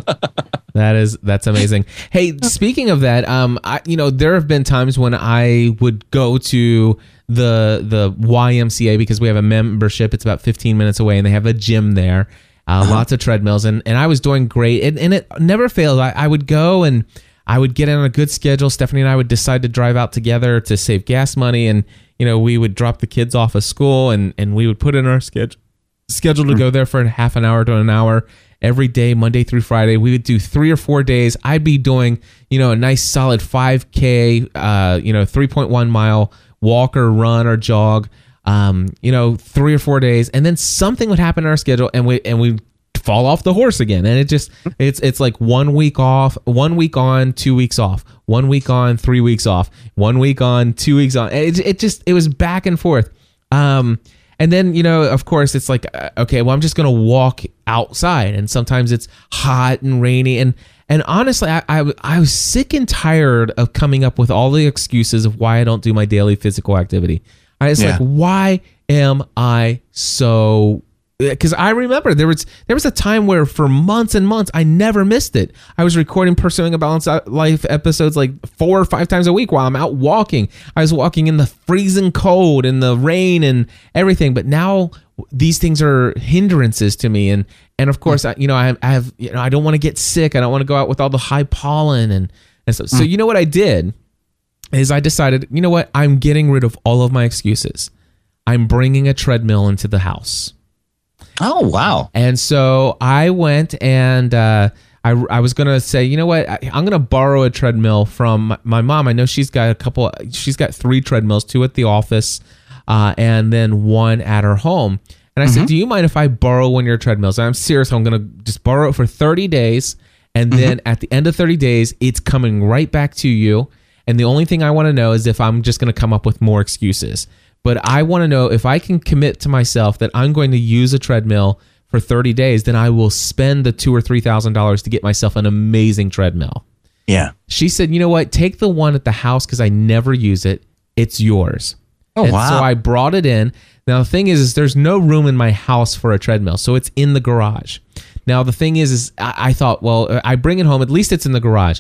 That is that's amazing. Hey speaking of that um i you know there have been times when i would go to the the ymca because we have a membership. It's about 15 minutes away and they have a gym there uh, uh-huh. lots of treadmills, and, and I was doing great. And, and it never failed. I, I would go and I would get in on a good schedule. Stephanie and I would decide to drive out together to save gas money. And, you know, we would drop the kids off of school and, and we would put in our schedule schedule to go there for a half an hour to an hour every day, Monday through Friday. We would do three or four days. I'd be doing, you know, a nice solid 5K, uh, you know, 3.1 mile walk or run or jog um, you know, three or four days, and then something would happen in our schedule, and we and we fall off the horse again. And it just it's it's like one week off, one week on, two weeks off, one week on, three weeks off, one week on, two weeks on. It it just it was back and forth. Um, and then you know, of course, it's like uh, okay, well, I'm just gonna walk outside, and sometimes it's hot and rainy, and and honestly, I, I, I was sick and tired of coming up with all the excuses of why I don't do my daily physical activity. I was yeah. like, why am I so because I remember there was there was a time where for months and months I never missed it. I was recording pursuing a balanced life episodes like four or five times a week while I'm out walking. I was walking in the freezing cold and the rain and everything. But now these things are hindrances to me, and and of course I, you know I, I have you know I don't want to get sick. I don't want to go out with all the high pollen and and so so mm. you know what I did is I decided, you know what? I'm getting rid of all of my excuses. I'm bringing a treadmill into the house. Oh, wow. And so I went and uh, I, I was going to say, you know what? I, am going to borrow a treadmill from my mom. I know she's got a couple, she's got three treadmills, two at the office uh, and then one at her home. And I mm-hmm. said, do you mind if I borrow one of your treadmills? And I'm serious. I'm going to just borrow it for 30 days. And mm-hmm. then at the end of 30 days, it's coming right back to you and the only thing I want to know is if I'm just going to come up with more excuses. But I want to know if I can commit to myself that I'm going to use a treadmill for 30 days, then I will spend the two or three thousand dollars to get myself an amazing treadmill. Yeah. She said, "You know what? Take the one at the house because I never use it. It's yours." Oh, and wow. So I brought it in. Now the thing is, is there's no room in my house for a treadmill, so it's in the garage. Now the thing is, is I, I thought, well, uh, I bring it home. At least it's in the garage.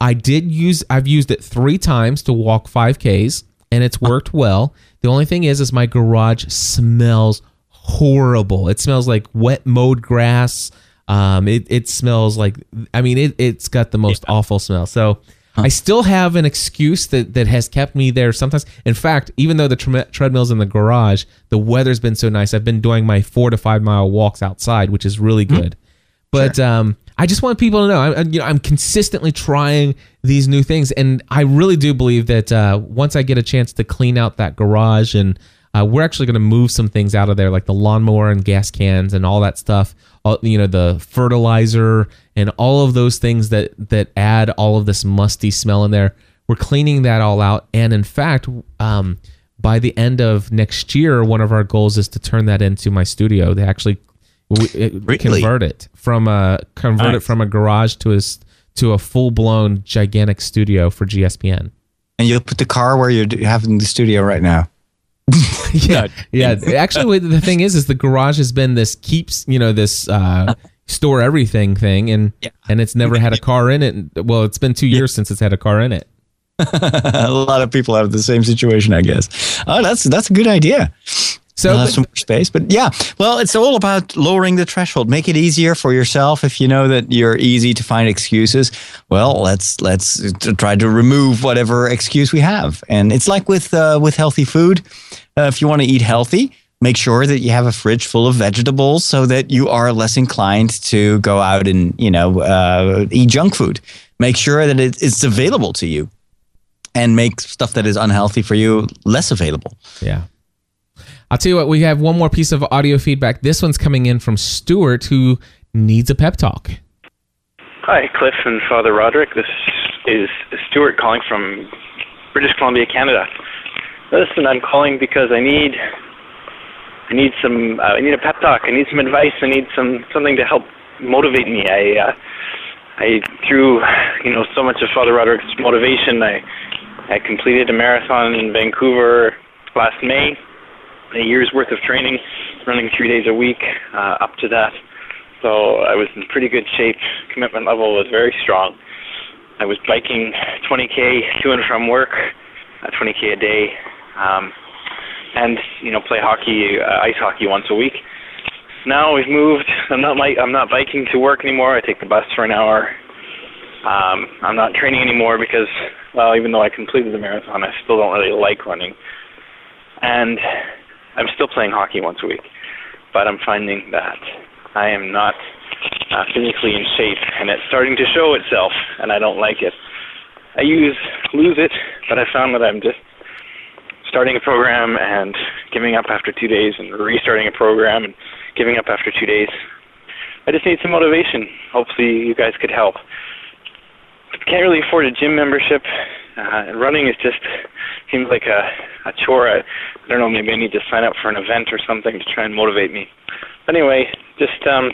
I did use. I've used it three times to walk five Ks, and it's worked well. The only thing is, is my garage smells horrible. It smells like wet mowed grass. Um, it, it smells like, I mean, it, it's got the most awful smell. So I still have an excuse that, that has kept me there sometimes. In fact, even though the tre- treadmill's in the garage, the weather's been so nice. I've been doing my four to five mile walks outside, which is really good. But um, I just want people to know, I, you know, I'm consistently trying these new things, and I really do believe that uh, once I get a chance to clean out that garage, and uh, we're actually going to move some things out of there, like the lawnmower and gas cans and all that stuff. All, you know, the fertilizer and all of those things that that add all of this musty smell in there. We're cleaning that all out, and in fact, um, by the end of next year, one of our goals is to turn that into my studio. They actually we, it, Really? convert it from a convert it from a garage to a to a full blown gigantic studio for GSPN. And you'll put the car where you're having the studio right now. yeah, yeah. Actually, the thing is, is the garage has been this keeps you know this uh, store everything thing, and Yeah. and it's never had a car in it. Well, it's been two years since it's had a car in it. a lot of people have the same situation, I guess. Oh, that's that's a good idea. So, I'll have some more space, but yeah. Well, it's all about lowering the threshold. Make it easier for yourself. If you know that you're easy to find excuses, well, let's let's try to remove whatever excuse we have. And it's like with uh, with healthy food. Uh, if you want to eat healthy, make sure that you have a fridge full of vegetables, so that you are less inclined to go out and you know uh, eat junk food. Make sure that it, it's available to you, and make stuff that is unhealthy for you less available. Yeah. I'll tell you what, we have one more piece of audio feedback. This one's coming in from Stuart, who needs a pep talk. Hi, Cliff and Father Roderick. This is Stuart calling from British Columbia, Canada. Listen, I'm calling because I need I need some uh, I need a pep talk. I need some advice. I need some something to help motivate me. I uh, I through you know so much of Father Roderick's motivation, I I completed a marathon in Vancouver last May. A year's worth of training, running three days a week uh, up to that. So I was in pretty good shape. Commitment level was very strong. I was biking 20k to and from work, uh, 20k a day, um, and you know play hockey, uh, ice hockey once a week. Now we've moved. I'm not like I'm not biking to work anymore. I take the bus for an hour. Um, I'm not training anymore because, well, even though I completed the marathon, I still don't really like running. And I'm still playing hockey once a week, but I'm finding that I am not uh, physically in shape, and it's starting to show itself, and I don't like it. I use lose it, but I found that I'm just starting a program and giving up after two days, and restarting a program and giving up after two days. I just need some motivation. Hopefully, you guys could help. Can't really afford a gym membership. Uh, and running is just seems like a, a chore. I, I don't know. Maybe I need to sign up for an event or something to try and motivate me. But Anyway, just um,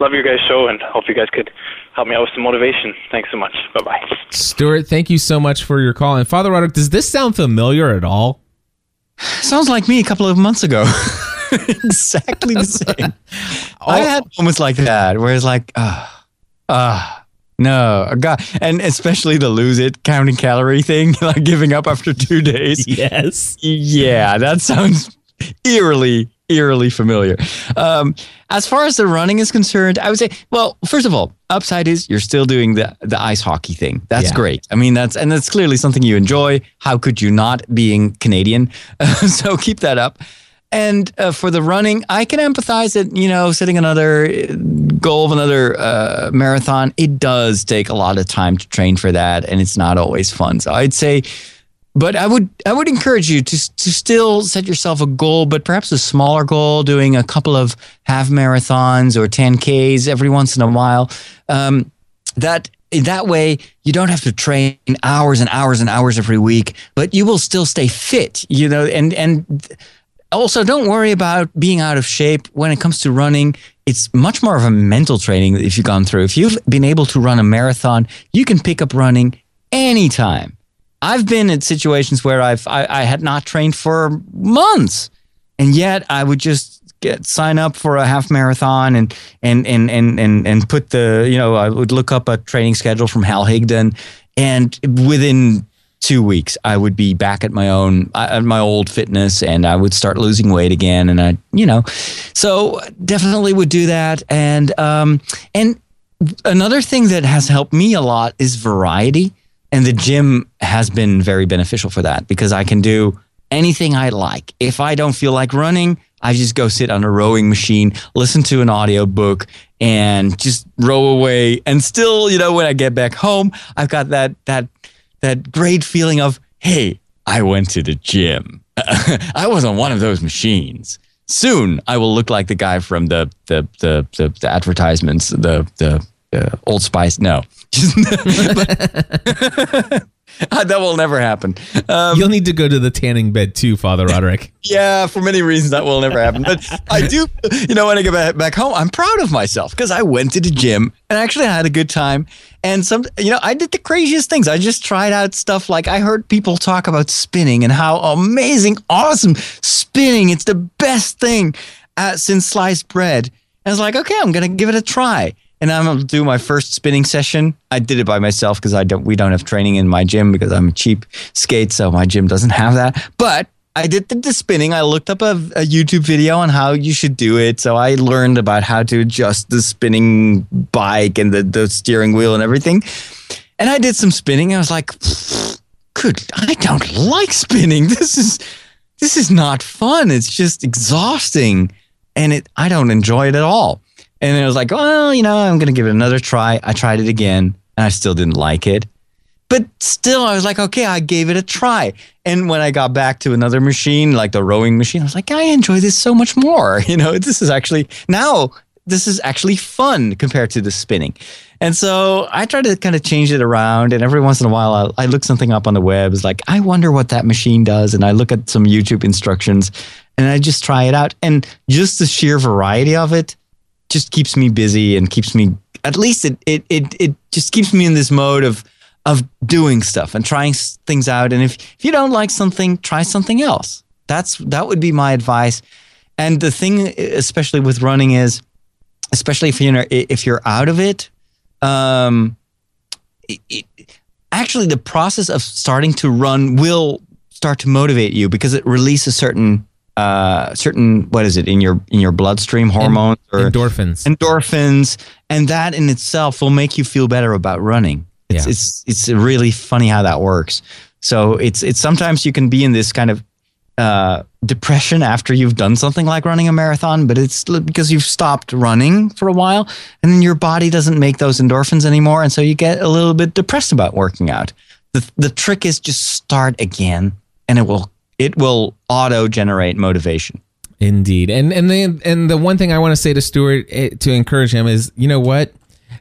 love your guys' show and hope you guys could help me out with some motivation. Thanks so much. Bye bye. Stuart, thank you so much for your call. And Father Roderick, does this sound familiar at all? Sounds like me a couple of months ago. exactly the same. I had moments like that where it's like, ah, ah, no, God, and especially the lose it counting calorie thing, like giving up after two days. Yes. Yeah, that sounds eerily, eerily familiar. Um, as far as the running is concerned, I would say, well, first of all, upside is you're still doing the the ice hockey thing. That's Yeah. great. I mean, that's and that's clearly something you enjoy. How could you not, being Canadian? so keep that up. And uh, for the running, I can empathize that you know setting another uh, goal of another uh, marathon. It does take a lot of time to train for that, and it's not always fun. So I'd say but I would I would encourage you to to still set yourself a goal, but perhaps a smaller goal, doing a couple of half marathons or 10ks every once in a while. Um, that that way you don't have to train hours and hours and hours every week, but you will still stay fit. You know, and and also don't worry about being out of shape when it comes to running. it's much more of a mental training if you've gone through. If you've been able to run a marathon, you can pick up running anytime. I've been in situations where I've I, I had not trained for months, and yet I would just get sign up for a half marathon and and and and and and put the you know I would look up a training schedule from Hal Higdon, and within two weeks I would be back at my own at my old fitness, and I would start losing weight again, and I you know, so definitely would do that, and um and another thing that has helped me a lot is variety and the gym has been very beneficial for that because I can do anything I like. If I don't feel like running, I just go sit on a rowing machine, listen to an audio book, and just row away. And still, you know, when I get back home, I've got that that that great feeling of, hey, I went to the gym. I was on one of those machines. Soon I will look like the guy from the the the the, the advertisements, the the uh, Old Spice. No, that will never happen. Um, You'll need to go to the tanning bed too, Father Roderick. yeah, for many reasons that will never happen. But I do, you know, when I get back, back home, I'm proud of myself because I went to the gym and actually had a good time. And some, you know, I did the craziest things. I just tried out stuff like I heard people talk about spinning and how amazing, awesome spinning. It's the best thing uh, since sliced bread. And I was like, okay, I'm going to give it a try and I'm gonna do my first spinning session. I did it by myself because I don't. We don't have training in my gym because I'm a cheap skate, so my gym doesn't have that. But I did the, the spinning. I looked up a, a, YouTube video on how you should do it. So I learned about how to adjust the spinning bike and the, the steering wheel and everything. And I did some spinning. I was like, good. I don't like spinning. This is this is not fun. It's just exhausting, and it I don't enjoy it at all. And then I was like, well, you know, I'm going to give it another try. I tried it again and I still didn't like it. But still, I was like, okay, I gave it a try. And when I got back to another machine, like the rowing machine, I was like, I enjoy this so much more. You know, this is actually now, this is actually fun compared to the spinning. And so I try to kind of change it around. And every once in a while, I'll, I look something up on the web. It's like, I wonder what that machine does. And I look at some YouTube instructions and I just try it out. And just the sheer variety of it just keeps me busy and keeps me at least it it it, it just keeps me in this mode of of doing stuff and trying things out. And if, if you don't like something try something else. That's that would be my advice. And the thing especially with running is especially if you're if you're out of it um it, it, actually the process of starting to run will start to motivate you because it releases certain uh, certain what is it in your in your bloodstream hormones or endorphins. endorphins. And that in itself will make you feel better about running. It's yeah. it's it's really funny how that works. So it's it's sometimes you can be in this kind of uh, depression after you've done something like running a marathon but it's because you've stopped running for a while and then your body doesn't make those endorphins anymore and so you get a little bit depressed about working out. The the trick is just start again and it will it will auto generate motivation. Indeed, and and the and the one thing I want to say to Stuart eh, to encourage him is, you know what,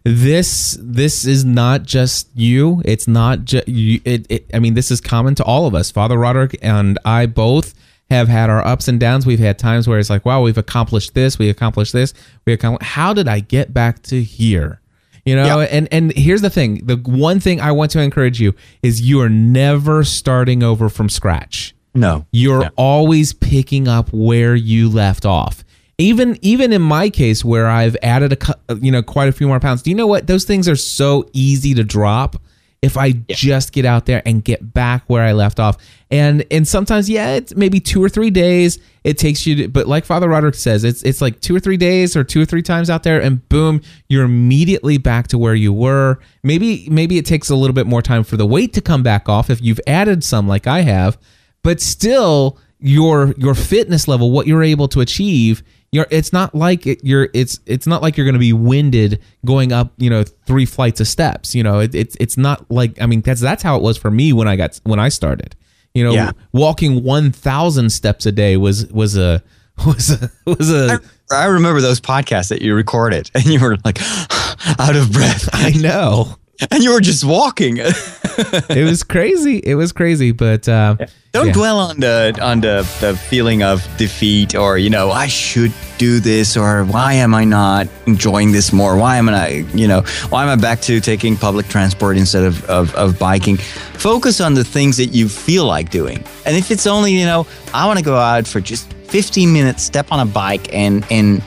this this is not just you. It's not just you. It, it, I mean, this is common to all of us. Father Roderick and I both have had our ups and downs. We've had times where it's like, wow, we've accomplished this, we accomplished this, we accomplished. How did I get back to here? You know, yep. and and here's the thing: the one thing I want to encourage you is you are never starting over from scratch. No. You're no. always picking up where you left off. Even even in my case where I've added a you know quite a few more pounds. Do you know what? Those things are so easy to drop if I yeah. just get out there and get back where I left off. And and sometimes yeah, it's maybe 2 or 3 days it takes you to, but like Father Roderick says, it's it's like 2 or 3 days or 2 or 3 times out there and boom, you're immediately back to where you were. Maybe maybe it takes a little bit more time for the weight to come back off if you've added some like I have but still your your fitness level, what you're able to achieve, you're it's not like it, you're it's it's not like you're going to be winded going up you know three flights of steps. You know it, it's it's not like I mean that's that's how it was for me when I got when I started. You know, yeah. walking one thousand steps a day was was a was a was a. I, I remember those podcasts that you recorded, and you were like out of breath. I know. and you were just walking. it was crazy. It was crazy, but uh, don't yeah. dwell on the on the, the feeling of defeat or you know I should do this or why am I not enjoying this more? Why am I you know why am I back to taking public transport instead of, of, of biking? Focus on the things that you feel like doing, and if it's only you know I want to go out for just 15 minutes, step on a bike and and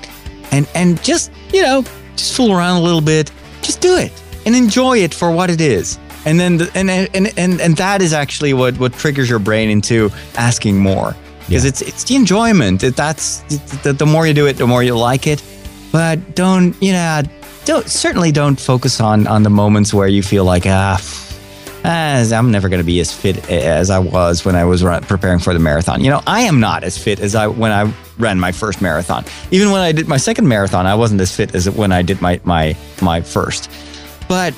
and and just you know just fool around a little bit, just do it and enjoy it for what it is and then the, and, and and and that is actually what what triggers your brain into asking more because Yeah. it's it's the enjoyment It- that's the, the more you do it the more you like it but don't you know don't certainly don't focus on on the moments where you feel like ah as I'm never going to be as fit as I was when I was run, preparing for the marathon. You know, I am not as fit as I when I ran my first marathon. Even when I did my second marathon, I wasn't as fit as when I did my my my first. But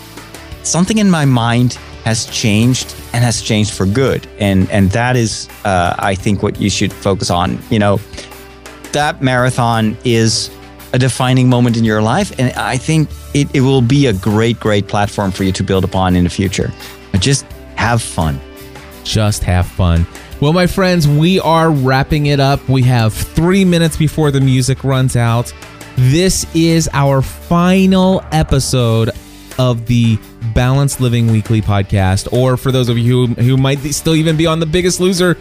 something in my mind has changed and has changed for good, and and that is, uh, I think, what you should focus on. You know, that marathon is a defining moment in your life, and I think it, it will be a great, great platform for you to build upon in the future. But just have fun. just have fun. Well, my friends, we are wrapping it up. We have three minutes before the music runs out. This is our final episode of the Balanced Living Weekly podcast. Or for those of you who, who might still even be on the biggest loser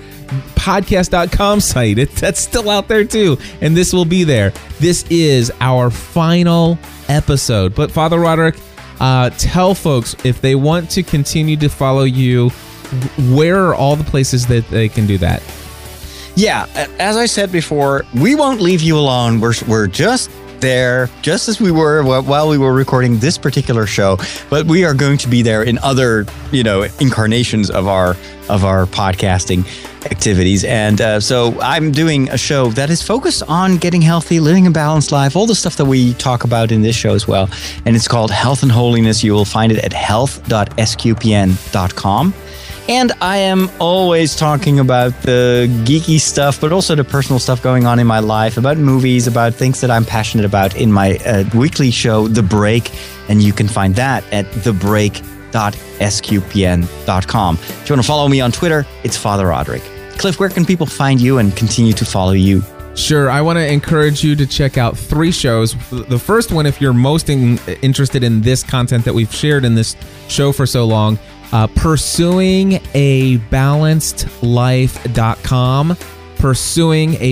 podcast.com site, it, that's still out there too. And this will be there. This is our final episode. But Father Roderick, uh, tell folks if they want to continue to follow you, where are all the places that they can do that? Yeah, as I said before, we won't leave you alone. We're, we're just there, just as we were while we were recording this particular show. But we are going to be there in other, you know, incarnations of our of our podcasting activities. And uh, so I'm doing a show that is focused on getting healthy, living a balanced life, all the stuff that we talk about in this show as well. And it's called Health and Holiness. You will find it at health.sqpn.com. And I am always talking about the geeky stuff, but also the personal stuff going on in my life, about movies, about things that I'm passionate about in my uh, weekly show, The Break. And you can find that at thebreak.sqpn.com. If you want to follow me on Twitter, it's Father Roderick. Cliff, where can people find you and continue to follow you? Sure, I want to encourage you to check out three shows. The first one, if you're most in, interested in this content that we've shared in this show for so long, uh,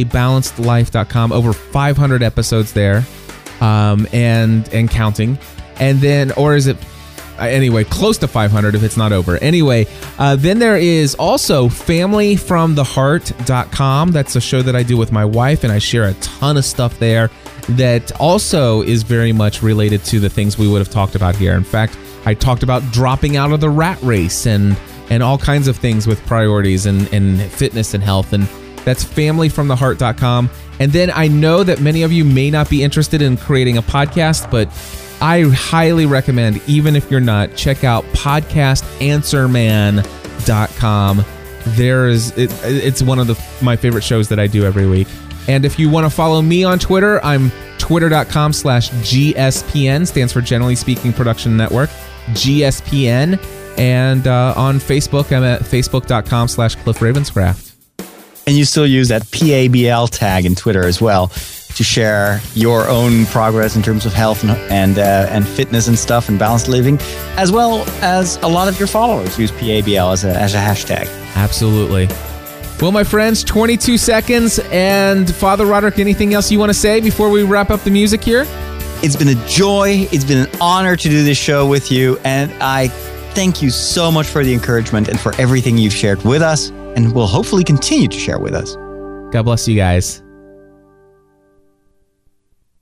balanced life.com. Over 500 episodes there, um, and and counting. And then, or is it uh, anyway, close to 500 if it's not over. Anyway, uh, then there is also familyfromtheheart.com. That's a show that I do with my wife, and I share a ton of stuff there that also is very much related to the things we would have talked about here. In fact, I talked about dropping out of the rat race and and all kinds of things with priorities and, and fitness and health. And that's familyfromtheheart.com. And then I know that many of you may not be interested in creating a podcast, but I highly recommend, even if you're not, check out podcastanswerman.com. There is it, it's one of the my favorite shows that I do every week. And if you want to follow me on Twitter, I'm twitter.com slash GSPN, stands for Generally Speaking Production Network, GSPN. And uh, on Facebook, I'm at facebook.com slash Cliff Ravenscraft. And you still use that PABL tag in Twitter as well to share your own progress in terms of health and and, uh, and fitness and stuff and balanced living, as well as a lot of your followers use PABL as a, as a hashtag. Absolutely. Well, my friends, 22 seconds. And Father Roderick, anything else you want to say before we wrap up the music here? It's been a joy. It's been an honor to do this show with you. And I thank you so much for the encouragement and for everything you've shared with us and will hopefully continue to share with us. God bless you guys.